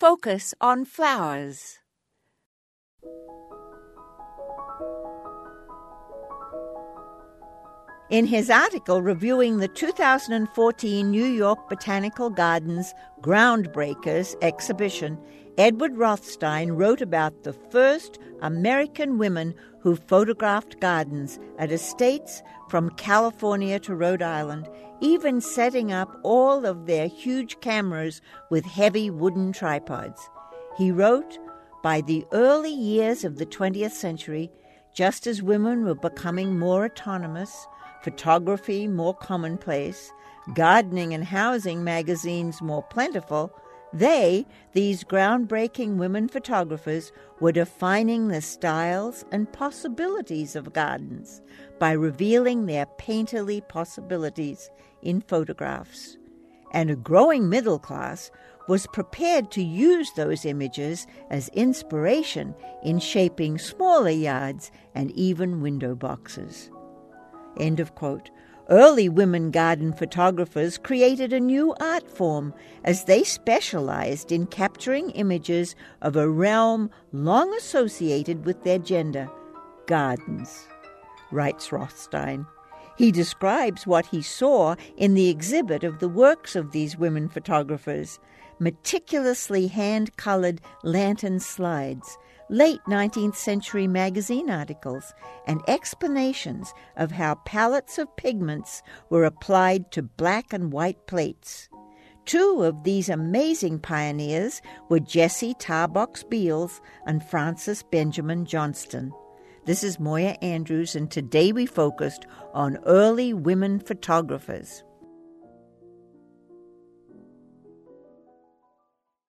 focus on flowers. In his article reviewing the 2014 New York Botanical Gardens Groundbreakers exhibition, Edward Rothstein wrote about the first American women who photographed gardens at estates from California to Rhode Island, even setting up all of their huge cameras with heavy wooden tripods. He wrote, By the early years of the 20th century, just as women were becoming more autonomous, photography more commonplace, gardening and housing magazines more plentiful, they, these groundbreaking women photographers, were defining the styles and possibilities of gardens by revealing their painterly possibilities in photographs. And a growing middle class was prepared to use those images as inspiration in shaping smaller yards and even window boxes. End of quote. Early women garden photographers created a new art form as they specialized in capturing images of a realm long associated with their gender gardens, writes Rothstein. He describes what he saw in the exhibit of the works of these women photographers meticulously hand colored lantern slides late 19th century magazine articles and explanations of how palettes of pigments were applied to black and white plates. Two of these amazing pioneers were Jessie Tarbox Beals and Frances Benjamin Johnston. This is Moya Andrews, and today we focused on early women photographers.